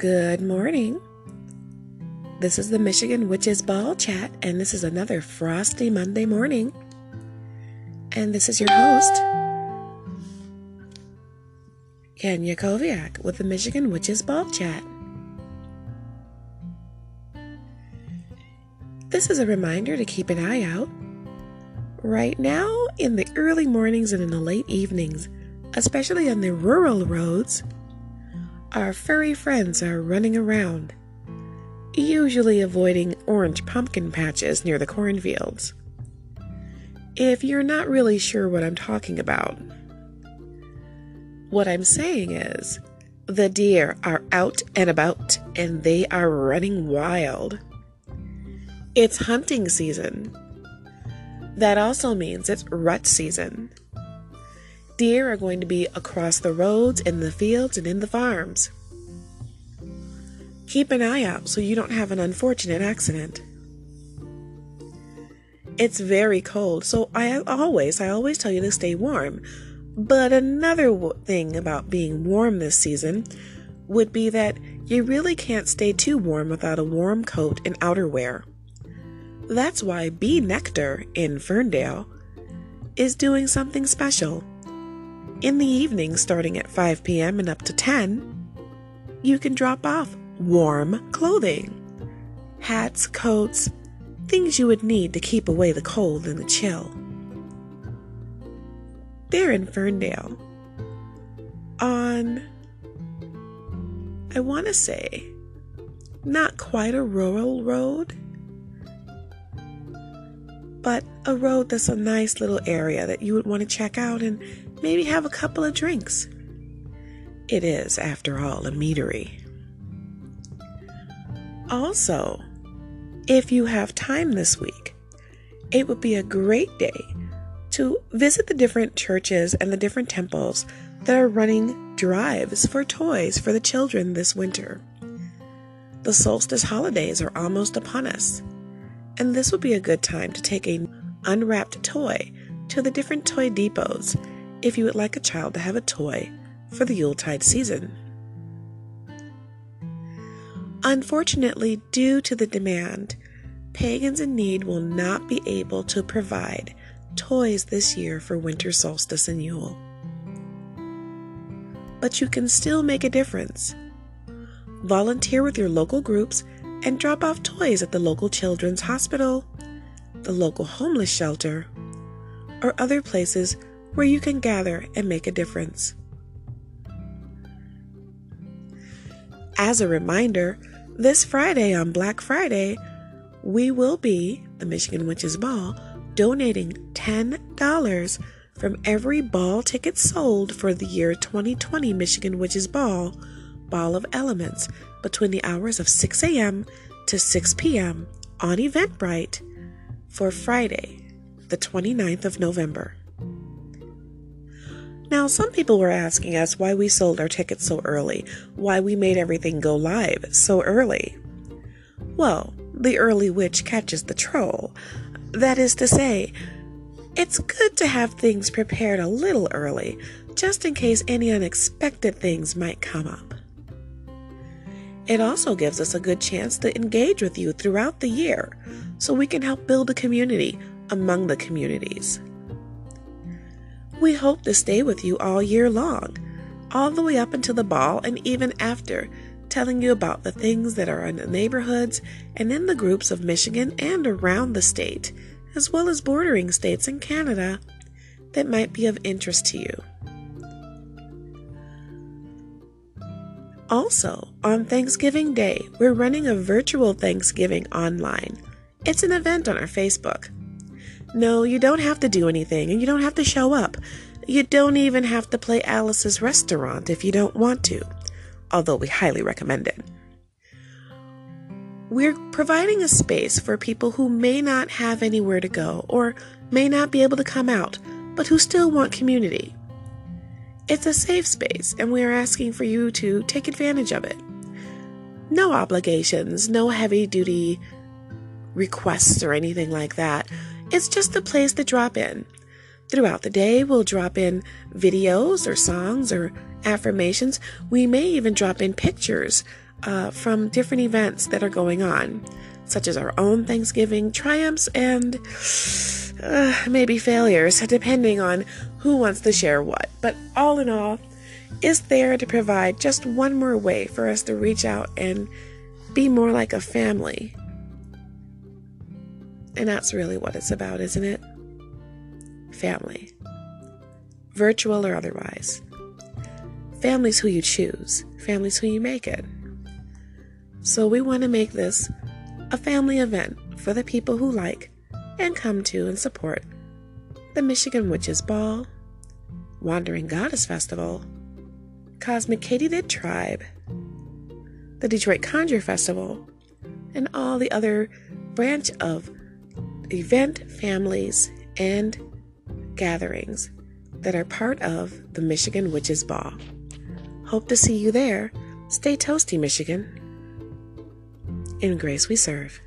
Good morning. This is the Michigan Witches Ball Chat, and this is another frosty Monday morning. And this is your host, Kenya Coviak, with the Michigan Witches Ball Chat. This is a reminder to keep an eye out. Right now, in the early mornings and in the late evenings, especially on the rural roads, our furry friends are running around, usually avoiding orange pumpkin patches near the cornfields. If you're not really sure what I'm talking about, what I'm saying is the deer are out and about and they are running wild. It's hunting season. That also means it's rut season. Deer are going to be across the roads, in the fields, and in the farms. Keep an eye out so you don't have an unfortunate accident. It's very cold, so I always, I always tell you to stay warm. But another thing about being warm this season would be that you really can't stay too warm without a warm coat and outerwear. That's why B Nektar in Ferndale is doing something special. In the evening, starting at 5 p.m. and up to 10, you can drop off warm clothing hats, coats, things you would need to keep away the cold and the chill. They're in Ferndale. On, I want to say, not quite a rural road, but a road that's a nice little area that you would want to check out and maybe have a couple of drinks. It is, after all, a meadery. Also, if you have time this week, it would be a great day to visit the different churches and the different temples that are running drives for toys for the children this winter. The solstice holidays are almost upon us, and this would be a good time to take an unwrapped toy to the different toy depots if you would like a child to have a toy for the Yuletide season. Unfortunately, due to the demand, pagans in need will not be able to provide toys this year for winter solstice and Yule. But you can still make a difference. Volunteer with your local groups and drop off toys at the local children's hospital, the local homeless shelter, or other places where you can gather and make a difference. As a reminder, this Friday on Black Friday, we will be, the Michigan Witches Ball, donating $10 from every ball ticket sold for the year 2020 Michigan Witches Ball, Ball of Elements, between the hours of 6 a.m. to 6 p.m. on Eventbrite for Friday, the 29th of November. Now, some people were asking us why we sold our tickets so early, why we made everything go live so early. Well, the early witch catches the troll. That is to say, it's good to have things prepared a little early, just in case any unexpected things might come up. It also gives us a good chance to engage with you throughout the year so we can help build a community among the communities. We hope to stay with you all year long, all the way up until the ball and even after, telling you about the things that are in the neighborhoods and in the groups of Michigan and around the state, as well as bordering states in Canada that might be of interest to you. Also, on Thanksgiving Day, we're running a virtual Thanksgiving online. It's an event on our Facebook. No, you don't have to do anything and you don't have to show up. You don't even have to play Alice's restaurant if you don't want to, although we highly recommend it. We're providing a space for people who may not have anywhere to go or may not be able to come out, but who still want community. It's a safe space, and we are asking for you to take advantage of it. No obligations, no heavy duty requests or anything like that. It's just a place to drop in. Throughout the day, we'll drop in videos or songs or affirmations. We may even drop in pictures uh, from different events that are going on, such as our own Thanksgiving triumphs and uh, maybe failures, depending on who wants to share what. But all in all, is there to provide just one more way for us to reach out and be more like a family. And that's really what it's about, isn't it? Family. Virtual or otherwise. Family's who you choose, family's who you make it. So we want to make this a family event for the people who like and come to and support the Michigan Witches Ball, Wandering Goddess Festival, Cosmic Katydid Tribe, the Detroit Conjure Festival, and all the other branch of event families and gatherings that are part of the Michigan Witches Ball. Hope to see you there. Stay toasty, Michigan. In grace we serve.